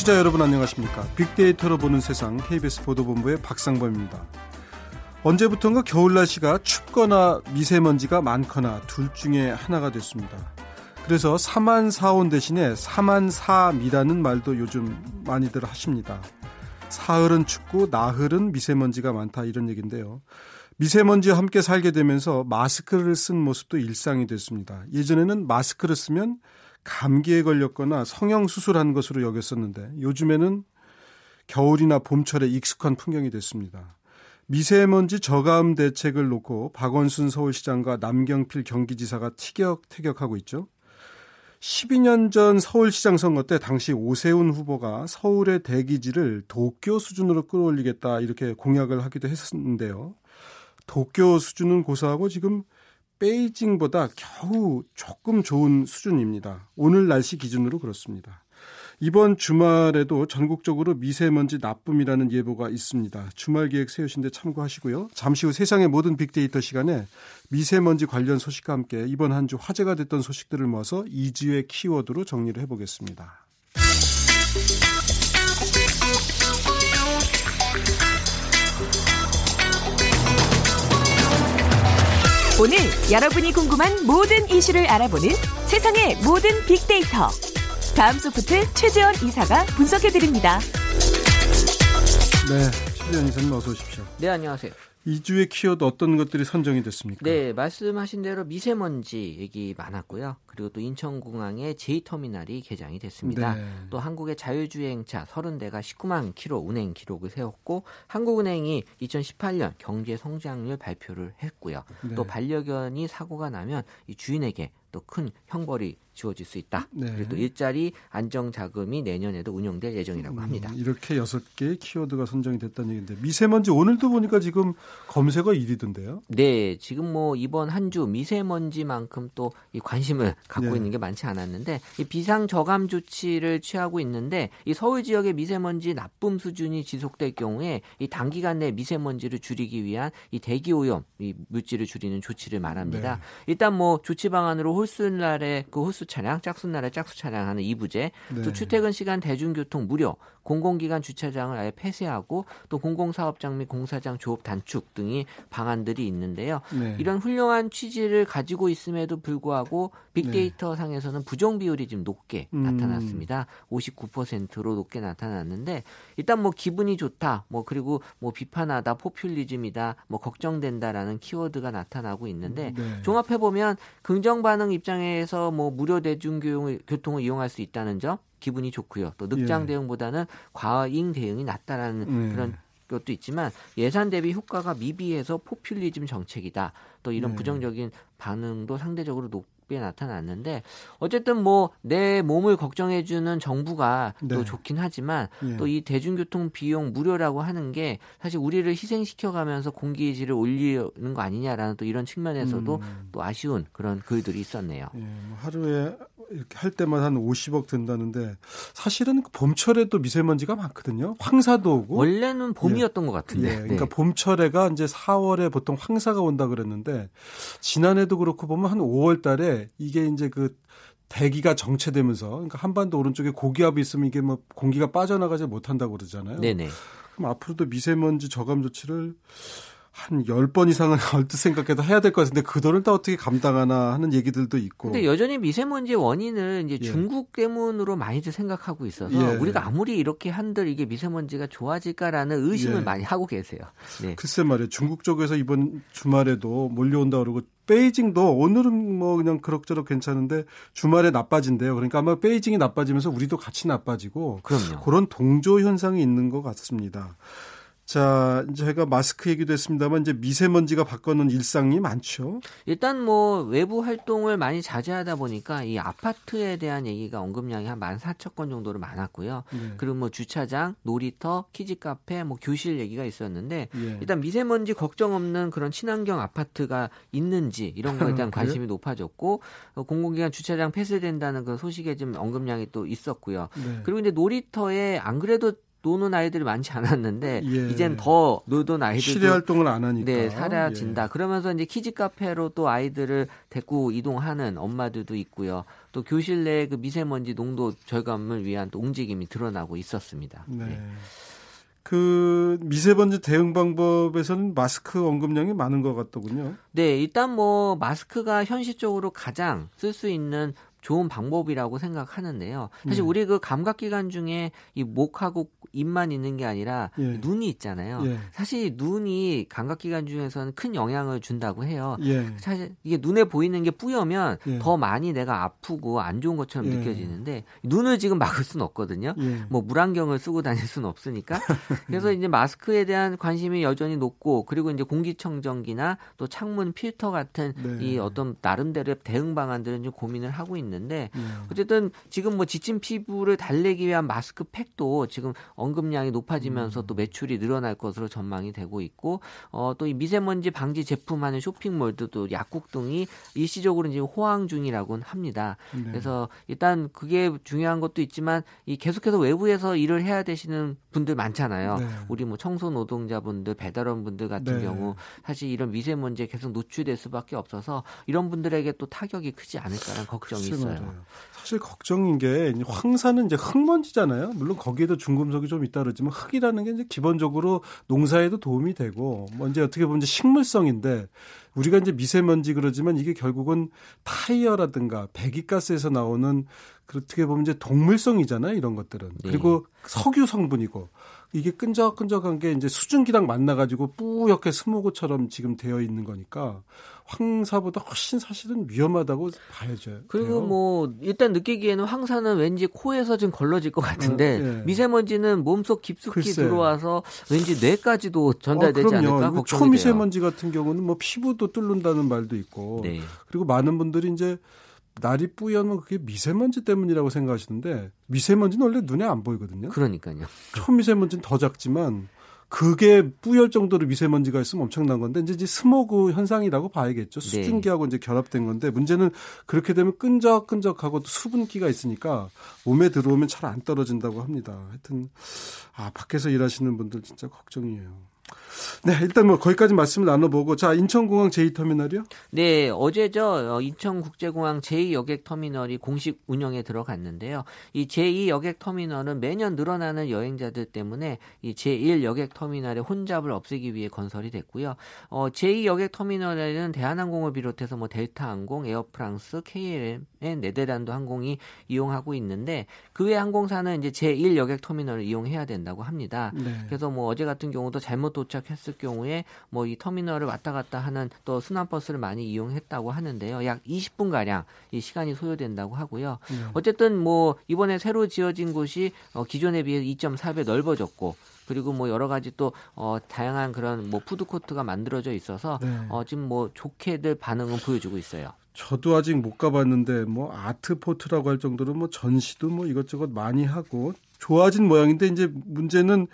청취자 여러분 안녕하십니까? 빅데이터로 보는 세상 KBS 보도본부의 박상범입니다. 언제부턴가 겨울 날씨가 춥거나 미세먼지가 많거나 둘 중에 하나가 됐습니다. 그래서 사만사온 대신에 사만사미라는 말도 요즘 많이들 하십니다. 사흘은 춥고 나흘은 미세먼지가 많다 이런 얘기인데요. 미세먼지와 함께 살게 되면서 마스크를 쓴 모습도 일상이 됐습니다. 예전에는 마스크를 쓰면 감기에 걸렸거나 성형 수술한 것으로 여겼었는데 요즘에는 겨울이나 봄철에 익숙한 풍경이 됐습니다. 미세먼지 저감 대책을 놓고 박원순 서울시장과 남경필 경기지사가 티격태격하고 있죠. 12년 전 서울시장 선거 때 당시 오세훈 후보가 서울의 대기지를 도쿄 수준으로 끌어올리겠다 이렇게 공약을 하기도 했었는데요. 도쿄 수준은 고사하고 지금 베이징보다 겨우 조금 좋은 수준입니다. 오늘 날씨 기준으로 그렇습니다. 이번 주말에도 전국적으로 미세먼지 나쁨이라는 예보가 있습니다. 주말 계획 세우신 데 참고하시고요. 잠시 후 세상의 모든 빅데이터 시간에 미세먼지 관련 소식과 함께 이번 한 주 화제가 됐던 소식들을 모아서 2주의 키워드로 정리를 해보겠습니다. 오늘 여러분이 궁금한 모든 이슈를 알아보는 세상의 모든 빅데이터. 다음 소프트 최재원 이사가 분석해드립니다. 네, 최재원 이사님 어서 오십시오. 네, 안녕하세요. 2주의 키워드 어떤 것들이 선정이 됐습니까? 네, 말씀하신 대로 미세먼지 얘기 많았고요. 그리고 또 인천공항의 제2터미널이 개장이 됐습니다. 네. 또 한국의 자율주행차 30대가 19만 킬로 운행 기록을 세웠고 한국은행이 2018년 경제 성장률 발표를 했고요. 네. 또 반려견이 사고가 나면 이 주인에게 또 큰 형벌이 주어질 수 있다. 네. 그리고 또 일자리 안정 자금이 내년에도 운영될 예정이라고 음, 합니다. 음, 이렇게 여섯 개의 키워드가 선정이 됐다는 얘기인데 미세먼지 오늘도 보니까 지금 검색어 1위던데요? 네, 지금 뭐 이번 한 주 미세먼지만큼 또 이 관심을 갖고 네. 있는 게 많지 않았는데 이 비상 저감 조치를 취하고 있는데 이 서울 지역의 미세먼지 나쁨 수준이 지속될 경우에 이 단기간 내 미세먼지를 줄이기 위한 이 대기 오염 이 물질을 줄이는 조치를 말합니다. 네. 일단 뭐 조치 방안으로 홀수 날에 그 홀수 차량, 짝수나라 짝수 차량 하는 이부제, 네. 또 출퇴근 시간 대중교통 무료, 공공기관 주차장을 아예 폐쇄하고 또 공공사업장 및 공사장 조업 단축 등이 방안들이 있는데요. 네. 이런 훌륭한 취지를 가지고 있음에도 불구하고 빅데이터 네. 상에서는 부정 비율이 지금 높게 음. 나타났습니다. 59%로 높게 나타났는데 일단 뭐 기분이 좋다, 뭐 그리고 뭐 비판하다, 포퓰리즘이다, 뭐 걱정된다라는 키워드가 나타나고 있는데 네. 종합해 보면 긍정 반응 입장에서 뭐 무료 대중교통을 이용할 수 있다는 점 기분이 좋고요. 또 늑장 예. 대응보다는 과잉 대응이 낫다라는 예. 그런 것도 있지만 예산 대비 효과가 미비해서 포퓰리즘 정책이다. 또 이런 네. 부정적인 반응도 상대적으로 높 게 나타났는데 어쨌든 뭐 내 몸을 걱정해주는 정부가 네. 또 좋긴 하지만 네. 또이 대중교통 비용 무료라고 하는 게 사실 우리를 희생시켜가면서 공기질을 올리는 거 아니냐라는 또 이런 측면에서도 음. 또 아쉬운 그런 글들이 있었네요. 예, 뭐 하루에 이렇게 할 때만 한 50억 든다는데 사실은 그 봄철에도 미세먼지가 많거든요. 황사도 오고 원래는 봄이었던 예. 것 같은데. 예. 그러니까 네. 봄철에가 이제 4월에 보통 황사가 온다 그랬는데 지난해도 그렇고 보면 한 5월달에 이게 이제 그 대기가 정체되면서 그러니까 한반도 오른쪽에 고기압이 있으면 이게 뭐 공기가 빠져나가지 못한다고 그러잖아요. 네네. 그럼 앞으로도 미세먼지 저감 조치를 한 10번 이상은 얼뜻 생각해도 해야 될 것 같은데 그 돈을 또 어떻게 감당하나 하는 얘기들도 있고. 근데 여전히 미세먼지의 원인은 이제 예. 중국 때문으로 많이들 생각하고 있어서 예. 우리가 아무리 이렇게 한들 이게 미세먼지가 좋아질까라는 의심을 예. 많이 하고 계세요. 네. 글쎄 말이에요. 중국 쪽에서 이번 주말에도 몰려온다 그러고 베이징도 오늘은 뭐 그냥 그럭저럭 괜찮은데 주말에 나빠진대요. 그러니까 아마 베이징이 나빠지면서 우리도 같이 나빠지고 그럼요. 그런 동조 현상이 있는 것 같습니다. 자, 저희가 마스크 얘기도 했습니다만 이제 미세먼지가 바꿔놓은 일상이 많죠. 일단 뭐 외부 활동을 많이 자제하다 보니까 이 아파트에 대한 얘기가 언급량이 한 14,000건 정도로 많았고요. 네. 그리고 뭐 주차장, 놀이터, 키즈 카페, 뭐 교실 얘기가 있었는데 예. 일단 미세먼지 걱정 없는 그런 친환경 아파트가 있는지 이런 거에 대한 관심이 높아졌고 어, 공공기관 주차장 폐쇄된다는 그 소식에 좀 언급량이 또 있었고요. 네. 그리고 이제 놀이터에 안 그래도 노는 아이들이 많지 않았는데 예. 이젠 더 놀던 아이들도 실외 활동을 안 하니까 네 사라진다. 예. 그러면서 이제 키즈 카페로 또 아이들을 데리고 이동하는 엄마들도 있고요. 또 교실 내 그 미세먼지 농도 절감을 위한 또 움직임이 드러나고 있었습니다. 네. 네. 그 미세먼지 대응 방법에서는 마스크 언급량이 많은 것 같더군요. 네, 일단 뭐 마스크가 현실적으로 가장 쓸 수 있는 좋은 방법이라고 생각하는데요. 사실 네. 우리 그 감각 기관 중에 이 목하고 입만 있는 게 아니라 예. 눈이 있잖아요. 예. 사실 눈이 감각 기관 중에서는 큰 영향을 준다고 해요. 예. 사실 이게 눈에 보이는 게 뿌여면 예. 더 많이 내가 아프고 안 좋은 것처럼 예. 느껴지는데 눈을 지금 막을 수는 없거든요. 예. 뭐 물안경을 쓰고 다닐 수는 없으니까. 그래서 이제 마스크에 대한 관심이 여전히 높고 그리고 이제 공기청정기나 또 창문 필터 같은 네. 이 어떤 나름대로의 대응 방안들은 좀 고민을 하고 있는 있는데 음. 어쨌든 지금 뭐 지친 피부를 달래기 위한 마스크 팩도 지금 언급량이 높아지면서 음. 또 매출이 늘어날 것으로 전망이 되고 있고 어, 또 이 미세먼지 방지 제품 하는 쇼핑몰도 또 약국 등이 일시적으로 지금 호황 중이라고 합니다. 네. 그래서 일단 그게 중요한 것도 있지만 이 계속해서 외부에서 일을 해야 되시는 분들 많잖아요. 네. 우리 뭐 청소 노동자분들, 배달원 분들 같은 네. 경우 사실 이런 미세먼지에 계속 노출될 수밖에 없어서 이런 분들에게 또 타격이 크지 않을까라는 걱정이 있어요. 있어요. 사실 걱정인 게 황사는 이제 흙먼지잖아요. 물론 거기에도 중금속이 좀 있다 그러지만 흙이라는 게 이제 기본적으로 농사에도 도움이 되고 뭐 이제 어떻게 보면 이제 식물성인데 우리가 이제 미세먼지 그러지만 이게 결국은 타이어라든가 배기가스에서 나오는 그렇게 보면 이제 동물성이잖아요. 이런 것들은. 네. 그리고 석유 성분이고 이게 끈적끈적한 게 이제 수증기랑 만나가지고 뿌옇게 스모그처럼 지금 되어 있는 거니까 황사보다 훨씬 사실은 위험하다고 봐야죠. 그리고 뭐 일단 느끼기에는 황사는 왠지 코에서 좀 걸러질 것 같은데 어, 예. 미세먼지는 몸속 깊숙이 글쎄. 들어와서 왠지 뇌까지도 전달되지 어, 않을까 걱정이 초미세먼지 돼요. 같은 경우는 뭐 피부도 뚫는다는 말도 있고 네. 그리고 많은 분들이 이제 날이 뿌연면 그게 미세먼지 때문이라고 생각하시는데 미세먼지는 원래 눈에 안 보이거든요. 그러니까요. 초미세먼지는 더 작지만 그게 뿌열 정도로 미세먼지가 있으면 엄청난 건데 이제 스모그 현상이라고 봐야겠죠. 네. 수증기하고 네. 이제 결합된 건데 문제는 그렇게 되면 끈적끈적하고 또 수분기가 있으니까 몸에 들어오면 잘 안 떨어진다고 합니다. 하여튼 아 밖에서 일하시는 분들 진짜 걱정이에요. 네, 일단 뭐 거기까지 말씀을 나눠보고 자 인천공항 제2터미널이요? 네, 어제죠 어, 인천국제공항 제2여객터미널이 공식 운영에 들어갔는데요. 이 제2여객터미널은 매년 늘어나는 여행자들 때문에 이 제1여객터미널의 혼잡을 없애기 위해 건설이 됐고요. 어, 제2여객터미널에는 대한항공을 비롯해서 뭐 델타항공, 에어프랑스, KLM, 네덜란드 항공이 이용하고 있는데 그 외 항공사는 이제 제1여객터미널을 이용해야 된다고 합니다. 네. 그래서 뭐 어제 같은 경우도 잘못 도 착했을 경우에 뭐 이 터미널을 왔다 갔다 하는 또 순환버스를 많이 이용했다고 하는데요. 약 20분 가량 이 시간이 소요된다고 하고요. 네. 어쨌든 뭐 이번에 새로 지어진 곳이 어 기존에 비해 2.4배 넓어졌고 그리고 뭐 여러 가지 또 어, 다양한 그런 뭐 푸드 코트가 만들어져 있어서 네. 어, 지금 뭐 좋게들 반응을 보여주고 있어요. 저도 아직 못 가봤는데 뭐 art port라고 할 정도로 뭐 전시도 뭐 이것저것 많이 하고 좋아진 모양인데 이제 문제는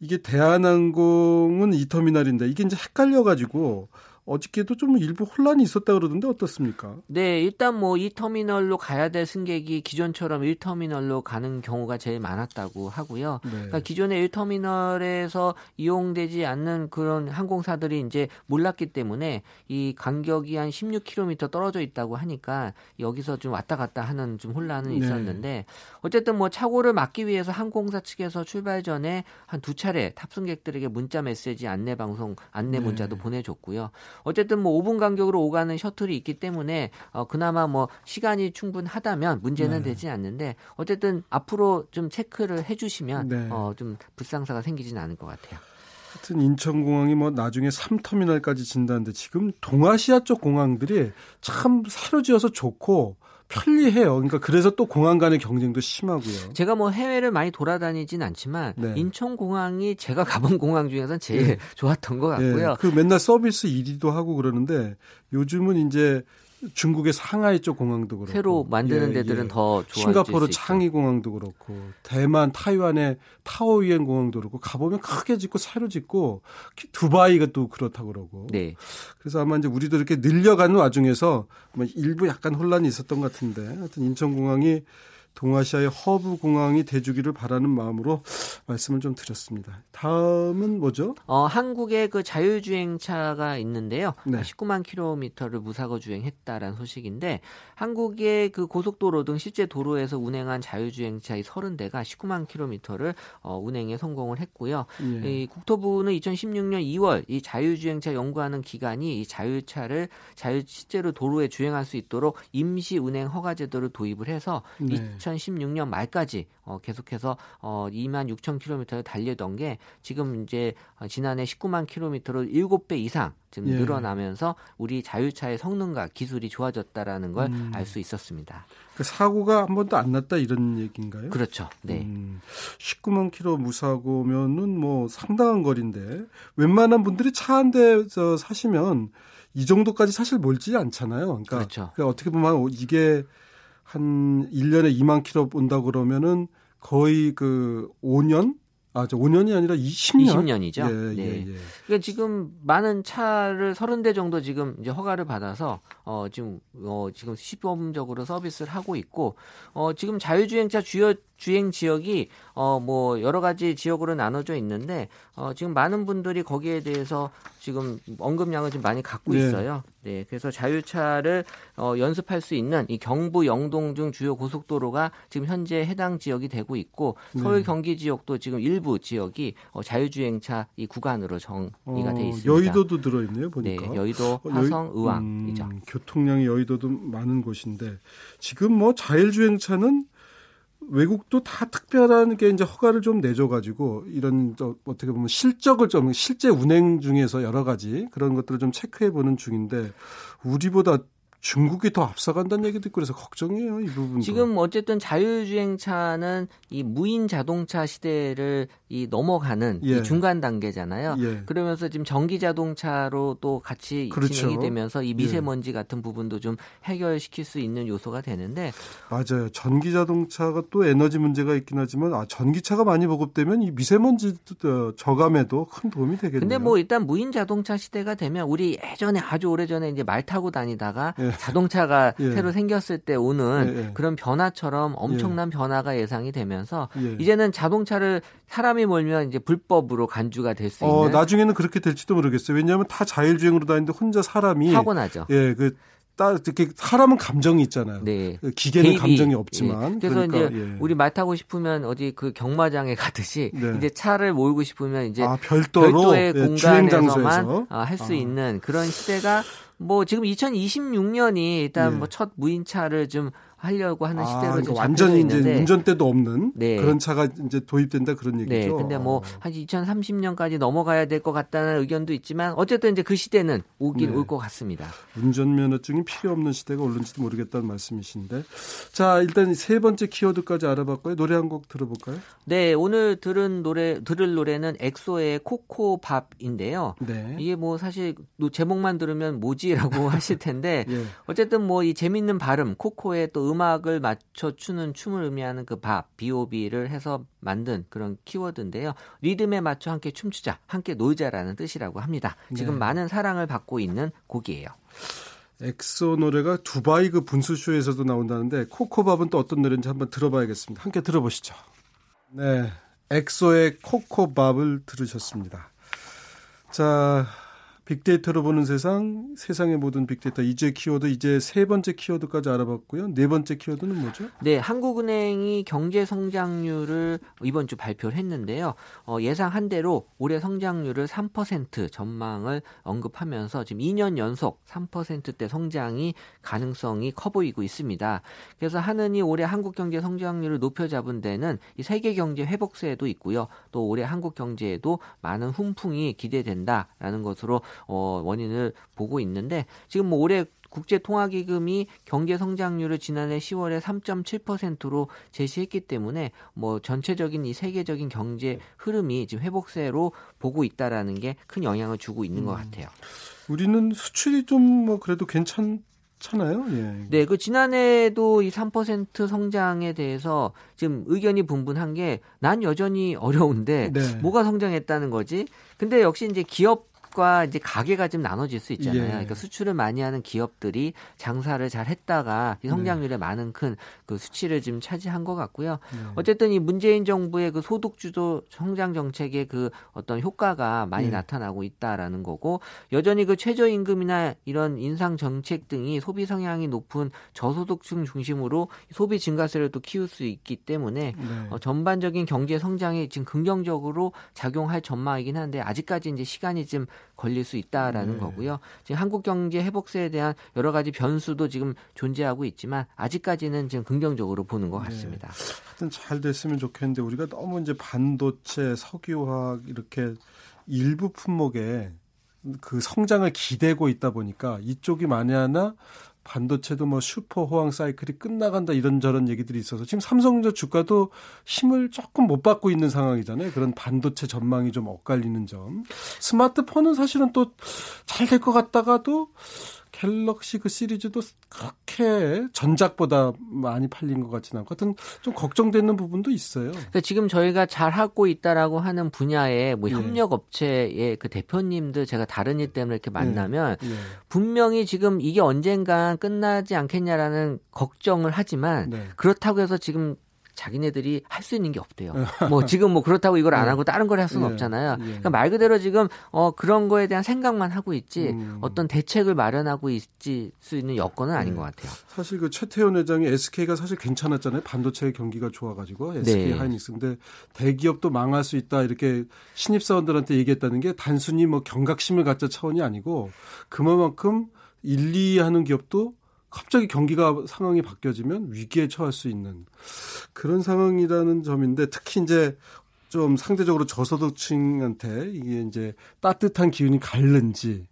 이게 대한항공은 이 터미널인데 이게 이제 헷갈려가지고 어저께도 좀 일부 혼란이 있었다 그러던데 어떻습니까? 네, 일단 뭐 이 터미널로 가야 될 승객이 기존처럼 1터미널로 가는 경우가 제일 많았다고 하고요. 네. 그러니까 기존의 1터미널에서 이용되지 않는 그런 항공사들이 이제 몰랐기 때문에 이 간격이 한 16km 떨어져 있다고 하니까 여기서 좀 왔다 갔다 하는 좀 혼란은 네. 있었는데 어쨌든 뭐 착오를 막기 위해서 항공사 측에서 출발 전에 한 두 차례 탑승객들에게 문자 메시지 안내 방송 안내 네. 문자도 네. 보내줬고요. 어쨌든 뭐 5분 간격으로 오가는 셔틀이 있기 때문에 어, 그나마 뭐 시간이 충분하다면 문제는 네. 되지 않는데 어쨌든 앞으로 좀 체크를 해주시면 네. 어, 좀 불상사가 생기지는 않을 것 같아요. 하여튼 인천공항이 뭐 나중에 3터미널까지 진다는데 지금 동아시아 쪽 공항들이 참 새로 지어서 좋고 편리해요. 그러니까 그래서 또 공항 간의 경쟁도 심하고요. 제가 뭐 해외를 많이 돌아다니진 않지만 네. 인천 공항이 제가 가본 공항 중에서 제일 네. 좋았던 것 같고요. 네. 그 맨날 서비스 1위도 하고 그러는데 요즘은 이제 중국의 상하이 쪽 공항도 그렇고 새로 만드는 예, 데들은 예. 더 좋아. 싱가포르 창이 공항도 그렇고 대만 타이완의 타오이엔 공항도 그렇고 가보면 크게 짓고 새로 짓고 두바이가 또 그렇다고 그러고. 네. 그래서 아마 이제 우리도 이렇게 늘려가는 와중에서 일부 약간 혼란이 있었던 것 같은데 하여튼 인천공항이 동아시아의 허브 공항이 돼주기를 바라는 마음으로 말씀을 좀 드렸습니다. 다음은 뭐죠? 어, 한국의 그 자율주행차가 있는데요. 네. 19만 킬로미터를 무사고 주행했다라는 소식인데 한국의 그 고속도로 등 실제 도로에서 운행한 자율주행차 이 30대가 19만 킬로미터를 어, 운행에 성공을 했고요. 예. 이 국토부는 2016년 2월 이 자율주행차 연구하는 기관이 이 자율차를 자율 실제로 도로에 주행할 수 있도록 임시 운행 허가 제도를 도입을 해서 네. 2016년 말까지 어, 계속해서 어, 2만 6천 킬로미터를 달리던 게 지금 이제 어, 지난해 19만 킬로미터로 7배 이상 지금 예. 늘어나면서 우리 자율차의 성능과 기술이 좋아졌다라는 걸알 음. 수 있었습니다. 그 사고가 한 번도 안 났다 이런 얘기인가요? 그렇죠. 네. 음, 19만 킬로 무사고면은 뭐 상당한 거리인데 웬만한 분들이 차 한 대 사시면 이 정도까지 사실 멀지 않잖아요. 그러니까, 그렇죠. 그러니까 어떻게 보면 이게 한 1년에 2만 킬로 온다 그러면은 거의 그 5년 아, 저 5년이 아니라 20년. 20년이죠. 예, 네. 예, 예. 그러니까 지금 많은 차를 30대 정도 지금 이제 허가를 받아서 어 지금 어 지금 시범적으로 서비스를 하고 있고 어 지금 자율주행차 주요 주행 지역이 어 뭐 여러 가지 지역으로 나눠져 있는데 어 지금 많은 분들이 거기에 대해서 지금 언급량을 좀 많이 갖고 네. 있어요. 네. 그래서 자율차를 어 연습할 수 있는 이 경부 영동 중 주요 고속도로가 지금 현재 해당 지역이 되고 있고 서울 네. 경기 지역도 지금 일부 지역이 어 자율주행차 이 구간으로 정리가 돼 어, 있습니다. 여의도도 들어 있네요, 네, 보니까. 여의도, 어, 화성, 의왕이죠. 음, 교통량이 여의도도 많은 곳인데 지금 뭐 자율주행차는 외국도 다 특별한 게 이제 허가를 좀 내줘가지고 이런 저 어떻게 보면 실적을 좀 실제 운행 중에서 여러 가지 그런 것들을 좀 체크해 보는 중인데 우리보다 중국이 더 앞서간다는 얘기도 있고 그래서 걱정이에요 이 부분도. 지금 어쨌든 자율주행차는 이 무인 자동차 시대를 이 넘어가는 예. 이 중간 단계잖아요. 예. 그러면서 지금 전기 자동차로 또 같이 그렇죠. 진행이 되면서 이 미세먼지 같은 부분도 좀 해결시킬 수 있는 요소가 되는데 맞아요. 전기 자동차가 또 에너지 문제가 있긴 하지만 아 전기차가 많이 보급되면 이 미세먼지 어, 저감에도 큰 도움이 되겠네요. 근데 뭐 일단 무인 자동차 시대가 되면 우리 예전에 아주 오래 전에 이제 말 타고 다니다가 예. 자동차가 예. 새로 생겼을 때 오는 예, 예. 그런 변화처럼 엄청난 변화가 예상이 되면서 예. 이제는 자동차를 사람이 몰면 이제 불법으로 간주가 될수 어, 있는 나중에는 그렇게 될지도 모르겠어요. 왜냐하면 다 자율주행으로 다니는데 혼자 사람이 사고 나죠. 예, 그 따, 이렇게 사람은 감정이 있잖아요. 네. 그 기계는 개입이, 감정이 없지만. 예. 그래서 그러니까, 이제 예. 우리 말 타고 싶으면 어디 그 경마장에 가듯이 네. 이제 차를 몰고 싶으면 이제 아, 별도로 별도의 예, 주행 공간에서만 장소에서 할수 아. 있는 그런 시대가 뭐 지금 2026년이 일단 예. 뭐첫 무인차를 좀 하려고 하는 아, 시대로 그러니까 지금 완전히 이제 운전대도 없는 네. 그런 차가 이제 도입된다 그런 얘기죠. 네, 근데 뭐 어. 한 2030년까지 넘어가야 될 것 같다는 의견도 있지만 어쨌든 이제 그 시대는 오긴 네. 올것 같습니다. 운전면허증이 필요 없는 시대가 올는지도 모르겠다는 말씀이신데. 자, 일단 세 번째 키워드까지 알아봤고요. 노래 한 곡 들어볼까요? 네, 오늘 들은 노래 들을 노래는 엑소의 코코밥인데요. 네. 이게 뭐 사실 노- 제목만 들으면 뭐지라고 하실 텐데 예. 어쨌든 뭐 이 재밌는 발음 코코의 또 음 악을 맞춰 추는 춤을 의미하는 그 bop B.O.P를 해서 만든 그런 키워드인데요. 리듬에 맞춰 함께 춤추자, 함께 놀자라는 뜻이라고 합니다. 지금 네. 많은 사랑을 받고 있는 곡이에요. 엑소 노래가 두바이 그 분수쇼에서도 나온다는데 코코밥은 또 어떤 노래인지 한번 들어봐야겠습니다. 함께 들어보시죠. 네, 엑소의 코코밥을 들으셨습니다. 자, 빅데이터로 보는 세상, 세상의 모든 빅데이터 이제 키워드 이제 세 번째 키워드까지 알아봤고요. 네 번째 키워드는 뭐죠? 네, 한국은행이 경제 성장률을 이번 주 발표를 했는데요. 어, 예상한 대로 올해 성장률을 3% 전망을 언급하면서 지금 2년 연속 3%대 성장이 가능성이 커 보이고 있습니다. 그래서 하느니 올해 한국 경제 성장률을 높여 잡은 데는 이 세계 경제 회복세도 있고요. 또 올해 한국 경제에도 많은 훈풍이 기대된다라는 것으로 어, 원인을 보고 있는데 지금 뭐 올해 국제통화기금이 경제 성장률을 지난해 10월에 3.7%로 제시했기 때문에 뭐 전체적인 이 세계적인 경제 흐름이 지금 회복세로 보고 있다라는 게 큰 영향을 주고 있는 것 같아요. 우리는 수출이 좀 뭐 그래도 괜찮 잖아요. 예. 네, 그 지난해도 이 3% 성장에 대해서 지금 의견이 분분한 게 난 여전히 어려운데 네. 뭐가 성장했다는 거지? 근데 역시 이제 기업 기업과 이제 가게가 좀 나눠질 수 있잖아요. 예. 그러니까 수출을 많이 하는 기업들이 장사를 잘 했다가 이 성장률에 네. 많은 큰 그 수치를 지금 차지한 것 같고요. 네. 어쨌든 이 문재인 정부의 그 소득 주도 성장 정책의 그 어떤 효과가 많이 네. 나타나고 있다라는 거고 여전히 그 최저임금이나 이런 인상 정책 등이 소비 성향이 높은 저소득층 중심으로 소비 증가세를 또 키울 수 있기 때문에 네. 어, 전반적인 경제 성장에 지금 긍정적으로 작용할 전망이긴 한데 아직까지 이제 시간이 좀 걸릴 수 있다라는 네. 거고요. 지금 한국 경제 회복세에 대한 여러 가지 변수도 지금 존재하고 있지만 아직까지는 지금 긍정적으로 보는 것 네. 같습니다. 하여튼 잘 됐으면 좋겠는데 우리가 너무 이제 반도체, 석유화학 이렇게 일부 품목에 그 성장을 기대고 있다 보니까 이쪽이 만에 하나 반도체도 뭐 슈퍼 호황 사이클이 끝나간다 이런저런 얘기들이 있어서 지금 삼성전자 주가도 힘을 조금 못 받고 있는 상황이잖아요. 그런 반도체 전망이 좀 엇갈리는 점. 스마트폰은 사실은 또 잘 될 것 같다가도 갤럭시 그 시리즈도 그렇게 전작보다 많이 팔린 것 같지는 않고 하여튼 좀 걱정되는 부분도 있어요. 그러니까 지금 저희가 잘 하고 있다라고 하는 분야의 뭐 예. 협력 업체의 그 대표님들 제가 다른 일 때문에 이렇게 만나면 예. 분명히 지금 이게 언젠간 끝나지 않겠냐라는 걱정을 하지만 네. 그렇다고 해서 지금 자기네들이 할 수 있는 게 없대요. 뭐 지금 뭐 그렇다고 이걸 안 하고 다른 걸 할 수는 예. 없잖아요. 예. 그러니까 말 그대로 지금 어 그런 거에 대한 생각만 하고 있지 음. 어떤 대책을 마련하고 있지 수 있는 여건은 아닌 네. 것 같아요. 사실 그 최태원 회장이 SK가 사실 괜찮았잖아요. 반도체 경기가 좋아가지고 SK 네. 하이닉스. 근데 대기업도 망할 수 있다 이렇게 신입 사원들한테 얘기했다는 게 단순히 뭐 경각심을 갖자 차원이 아니고 그만큼 1, 2 하는 기업도 갑자기 경기가 상황이 바뀌어지면 위기에 처할 수 있는 그런 상황이라는 점인데 특히 이제 좀 상대적으로 저소득층한테 이게 이제 따뜻한 기운이 갈는지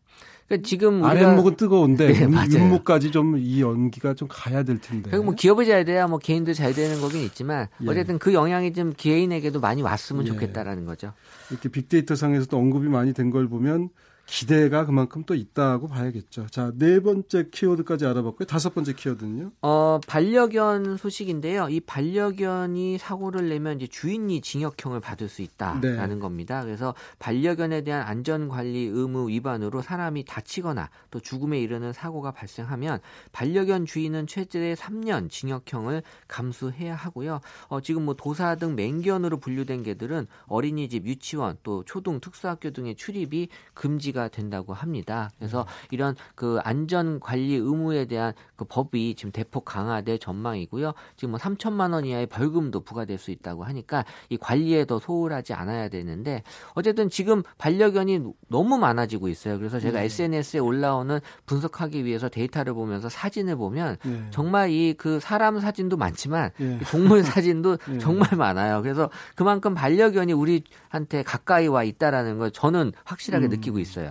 그러니까 지금 아랫목은 뜨거운데 네, 윗- 맞아요. 윗목까지 좀 이 연기가 좀 가야 될 텐데. 결국 뭐 기업이 잘 돼야 뭐 개인도 잘 되는 거긴 있지만 예. 어쨌든 그 영향이 좀 개인에게도 많이 왔으면 예. 좋겠다라는 거죠. 이렇게 빅데이터 상에서도 언급이 많이 된 걸 보면 기대가 그만큼 또 있다고 봐야겠죠. 자, 네 번째 키워드까지 알아봤고요. 다섯 번째 키워드는요. 어, 반려견 소식인데요. 이 반려견이 사고를 내면 이제 주인이 징역형을 받을 수 있다라는 네. 겁니다. 그래서 반려견에 대한 안전 관리 의무 위반으로 사람이 다치거나 또 죽음에 이르는 사고가 발생하면 반려견 주인은 최대 3년 징역형을 감수해야 하고요. 어, 지금 뭐 도사 등 맹견으로 분류된 개들은 어린이집, 유치원, 또 초등 특수학교 등의 출입이 금지 가 된다고 합니다. 그래서 이런 그 안전 관리 의무에 대한 그 법이 지금 대폭 강화될 전망이고요. 지금 뭐 3천만 원 이하의 벌금도 부과될 수 있다고 하니까 이 관리에 더 소홀하지 않아야 되는데 어쨌든 지금 반려견이 너무 많아지고 있어요. 그래서 제가 네. SNS에 올라오는 분석하기 위해서 데이터를 보면서 사진을 보면 예. 정말 이 그 사람 사진도 많지만 예. 이 동물 사진도 예. 정말 많아요. 그래서 그만큼 반려견이 우리한테 가까이 와 있다라는 걸 저는 확실하게 음. 느끼고 있어요.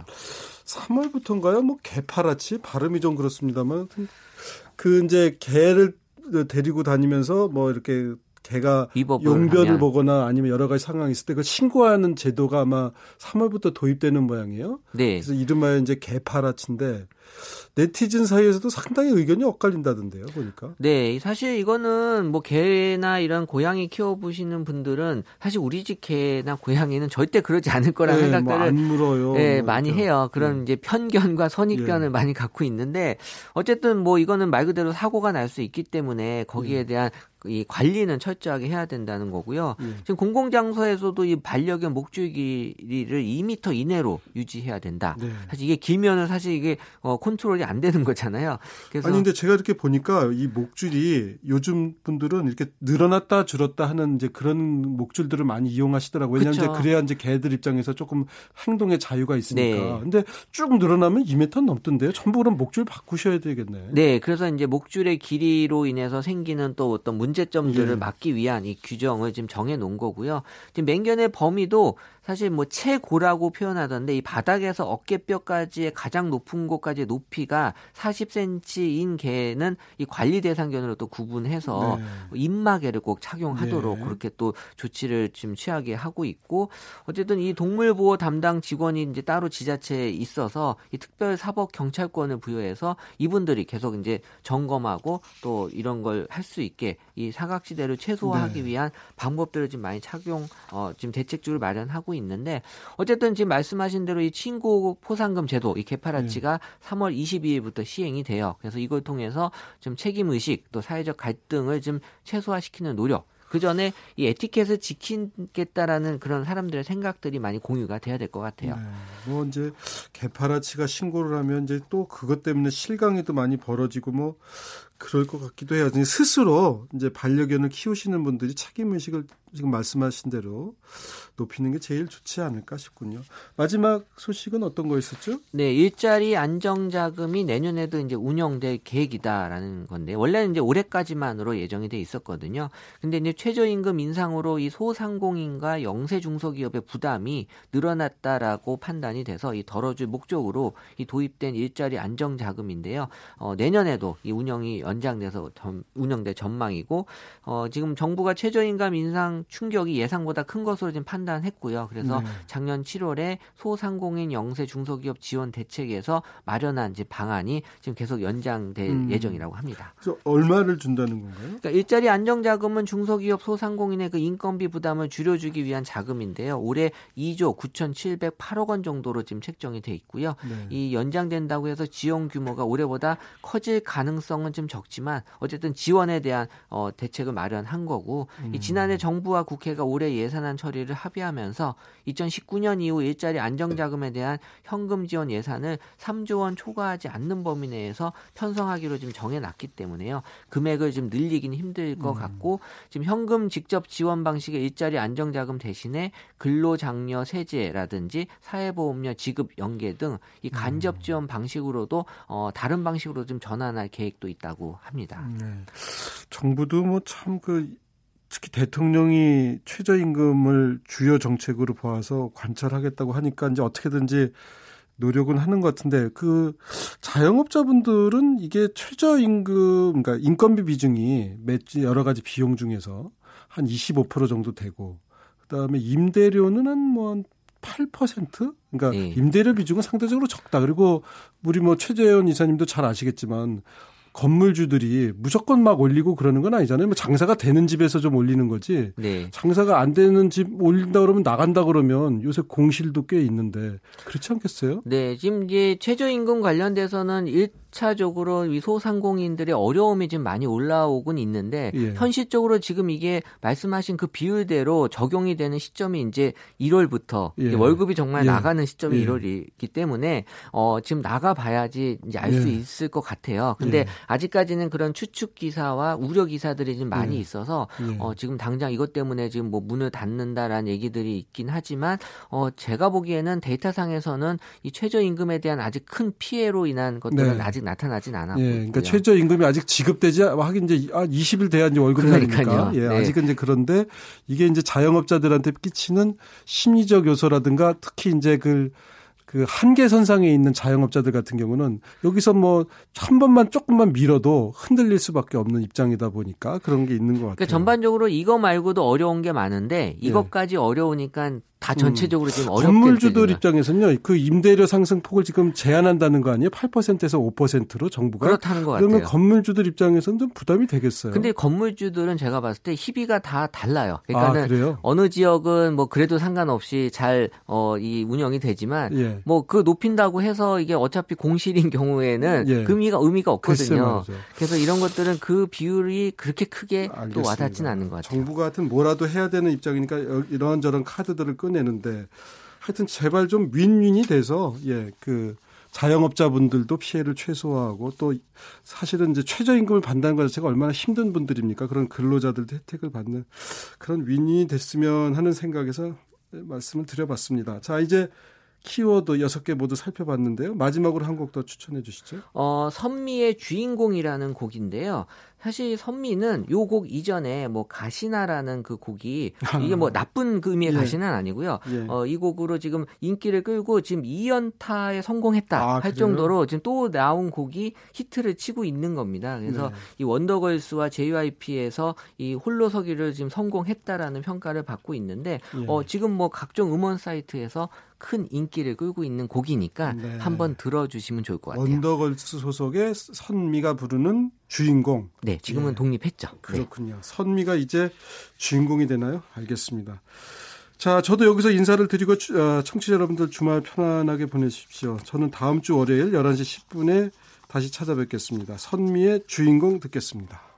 3월부터인가요? 뭐 개파라치 발음이 좀 그렇습니다만 그 이제 개를 데리고 다니면서 뭐 이렇게 개가 용변을 하면. 보거나 아니면 여러 가지 상황이 있을 때 그 신고하는 제도가 아마 3월부터 도입되는 모양이에요. 네. 그래서 이름하여 이제 개파라치인데 네티즌 사이에서도 상당히 의견이 엇갈린다던데요, 보니까. 네, 사실 이거는 뭐 개나 이런 고양이 키워보시는 분들은 사실 우리 집 개나 고양이는 절대 그러지 않을 거라는 네, 생각들을 물어요. 예, 뭐 많이 이렇게. 해요. 그런 네. 이제 편견과 선입견을 예. 많이 갖고 있는데 어쨌든 뭐 이거는 말 그대로 사고가 날 수 있기 때문에 거기에 예. 대한 이 관리는 철저하게 해야 된다는 거고요. 예. 지금 공공장소에서도 이 반려견 목줄 길이를 2m 이내로 유지해야 된다. 네. 사실 이게 길면은 사실 이게 어, 컨트롤이 안 되는 거잖아요. 그래서 아니 근데 제가 이렇게 보니까 이 목줄이 요즘 분들은 이렇게 늘어났다 줄었다 하는 이제 그런 목줄들을 많이 이용하시더라고요. 왜냐하면 그쵸. 이제 그래야 이제 개들 입장에서 조금 행동의 자유가 있으니까. 네. 근데 쭉 늘어나면 2m 넘던데요. 전부 그럼 목줄 바꾸셔야 되겠네. 네, 그래서 이제 목줄의 길이로 인해서 생기는 또 어떤 문제점들을 예. 막기 위한 이 규정을 지금 정해 놓은 거고요. 지금 맹견의 범위도 사실 뭐 최고라고 표현하던데 이 바닥에서 어깨뼈까지의 가장 높은 곳까지의 높이가 40cm인 개는 이 관리 대상견으로 또 구분해서 네. 입마개를 꼭 착용하도록 네. 그렇게 또 조치를 지금 취하게 하고 있고 어쨌든 이 동물 보호 담당 직원이 이제 따로 지자체에 있어서 이 특별 사법 경찰권을 부여해서 이분들이 계속 이제 점검하고 또 이런 걸 할 수 있게 이 사각지대를 최소화하기 네. 위한 방법들을 지금 많이 착용 어 지금 대책줄을 마련하고 하고 있는데 어쨌든 지금 말씀하신 대로 이 친구 포상금 제도 이 개파라치가 네. 3월 22일부터 시행이 돼요. 그래서 이걸 통해서 좀 책임 의식 또 사회적 갈등을 좀 최소화시키는 노력 그 전에 이 에티켓을 지키겠다라는 그런 사람들의 생각들이 많이 공유가 돼야 될 것 같아요. 네. 뭐 이제 개파라치가 신고를 하면 이제 또 그것 때문에 실강에도 많이 벌어지고 뭐 그럴 것 같기도 해요. 스스로 이제 반려견을 키우시는 분들이 책임 의식을 지금 말씀하신 대로 높이는 게 제일 좋지 않을까 싶군요. 마지막 소식은 어떤 거였었죠? 네, 일자리 안정 자금이 내년에도 이제 운영될 계획이다라는 건데 원래는 이제 올해까지만으로 예정이 돼 있었거든요. 근데 이제 최저임금 인상으로 이 소상공인과 영세 중소기업의 부담이 늘어났다라고 판단이 돼서 이 덜어줄 목적으로 이 도입된 일자리 안정 자금인데요. 어, 내년에도 이 운영이 연장돼서 전, 운영될 전망이고 어, 지금 정부가 최저임금 인상 충격이 예상보다 큰 것으로 지금 판단했고요. 그래서 네. 작년 7월에 소상공인 영세 중소기업 지원 대책에서 마련한 이제 방안이 지금 계속 연장될 음. 예정이라고 합니다. 그래서 얼마를 준다는 건가요? 그러니까 일자리 안정자금은 중소기업 소상공인의 그 인건비 부담을 줄여주기 위한 자금인데요. 올해 2조 9,708억 원 정도로 지금 책정이 돼 있고요. 네. 이 연장된다고 해서 지원 규모가 올해보다 커질 가능성은 좀 적지만 어쨌든 지원에 대한 어, 대책을 마련한 거고 음. 이 지난해 정부 와 국회가 올해 예산안 처리를 합의하면서 2019년 이후 일자리 안정자금에 대한 현금 지원 예산을 3조 원 초과하지 않는 범위 내에서 편성하기로 지금 정해놨기 때문에요. 금액을 좀 늘리기는 힘들 것 음. 같고 지금 현금 직접 지원 방식의 일자리 안정자금 대신에 근로장려 세제라든지 사회보험료 지급 연계 등 이 간접 음. 지원 방식으로도 어, 다른 방식으로 좀 전환할 계획도 있다고 합니다. 네. 정부도 뭐 참 그 특히 대통령이 최저임금을 주요 정책으로 보아서 관철하겠다고 하니까 이제 어떻게든지 노력은 하는 것 같은데 그 자영업자분들은 이게 최저임금 그러니까 인건비 비중이 몇 여러 가지 비용 중에서 한 25% 정도 되고 그다음에 임대료는 한뭐한 8%? 그러니까 네. 임대료 비중은 상대적으로 적다. 그리고 우리 뭐 최재현 이사님도 잘 아시겠지만 건물주들이 무조건 막 올리고 그러는 건 아니잖아요. 뭐 장사가 되는 집에서 좀 올리는 거지. 네. 장사가 안 되는 집 올린다 그러면 나간다 그러면 요새 공실도 꽤 있는데 그렇지 않겠어요? 네. 지금 이제 최저임금 관련돼서는 일 1차적으로 이 소상공인들의 어려움이 지금 많이 올라오곤 있는데 예. 현실적으로 지금 이게 말씀하신 그 비율대로 적용이 되는 시점이 이제 1월부터 예. 월급이 정말 예. 나가는 시점이 예. 1월이기 때문에 어 지금 나가 봐야지 이제 알수 예. 있을 것 같아요. 근데 예. 아직까지는 그런 추측 기사와 우려 기사들이 좀 많이 있어서 어 지금 당장 이것 때문에 지금 뭐 문을 닫는다라는 얘기들이 있긴 하지만 어 제가 보기에는 데이터상에서는 이 최저임금에 대한 아직 큰 피해로 인한 것들은 네. 아직 아직 나타나진 않았고. 예, 그러니까 최저 임금이 아직 지급되지 하긴 이제 아 20일 돼야 이제 월급이 나니까. 예, 네. 아직은 이제 그런데 이게 이제 자영업자들한테 끼치는 심리적 요소라든가 특히 이제 그 그 한계선상에 있는 자영업자들 같은 경우는 여기서 뭐 한 번만 조금만 밀어도 흔들릴 수밖에 없는 입장이다 보니까 그런 게 있는 것 그러니까 같아요. 그러니까 전반적으로 이거 말고도 어려운 게 많은데 이것까지 예. 어려우니까 다 전체적으로 음. 지금 어렵게 건물주들 입장에서는요. 그 임대료 상승 폭을 지금 제한한다는 거 아니에요? 8%에서 5%로 정부가 그렇다는 것 그러면 같아요. 건물주들 입장에서는 좀 부담이 되겠어요. 근데 건물주들은 제가 봤을 때 희비가 다 달라요. 그러니까는 아, 어느 지역은 뭐 그래도 상관없이 잘이 어, 운영이 되지만 예. 뭐그 높인다고 해서 이게 어차피 공실인 경우에는 예. 그 의미가 의미가 없거든요. 그래서 이런 것들은 그 비율이 그렇게 크게 알겠습니다. 또 와닿지는 않는 것 같아요. 정부 같은 뭐라도 해야 되는 입장이니까 이런저런 카드들을 끊꺼 내는데 하여튼 제발 좀 윈윈이 돼서 예, 그 자영업자분들도 피해를 최소화하고 또 사실은 이제 최저임금을 받는다는 것 자체가 얼마나 힘든 분들입니까? 그런 근로자들도 혜택을 받는 그런 윈윈이 됐으면 하는 생각에서 말씀을 드려봤습니다. 자, 이제 키워드 여섯 개 모두 살펴봤는데요. 마지막으로 한 곡 더 추천해 주시죠. 어, 선미의 주인공이라는 곡인데요. 사실 선미는 요 곡 이전에 뭐 가시나라는 그 곡이 이게 뭐 나쁜 그 의미의 예. 가시는 아니고요. 예. 어, 이 곡으로 지금 인기를 끌고 지금 2연타에 성공했다 아, 할 그래요? 정도로 지금 또 나온 곡이 히트를 치고 있는 겁니다. 그래서 네. 이 원더걸스와 JYP에서 이 홀로서기를 지금 성공했다라는 평가를 받고 있는데 예. 어, 지금 뭐 각종 음원 사이트에서 큰 인기를 끌고 있는 곡이니까 네. 한번 들어주시면 좋을 것 같아요. 원더걸스 소속의 선미가 부르는 주인공. 네, 지금은 네. 독립했죠. 그렇군요. 네. 선미가 이제 주인공이 되나요? 알겠습니다. 자, 저도 여기서 인사를 드리고 어, 청취자 여러분들 주말 편안하게 보내십시오. 저는 다음 주 월요일 11시 10분에 다시 찾아뵙겠습니다. 선미의 주인공 듣겠습니다.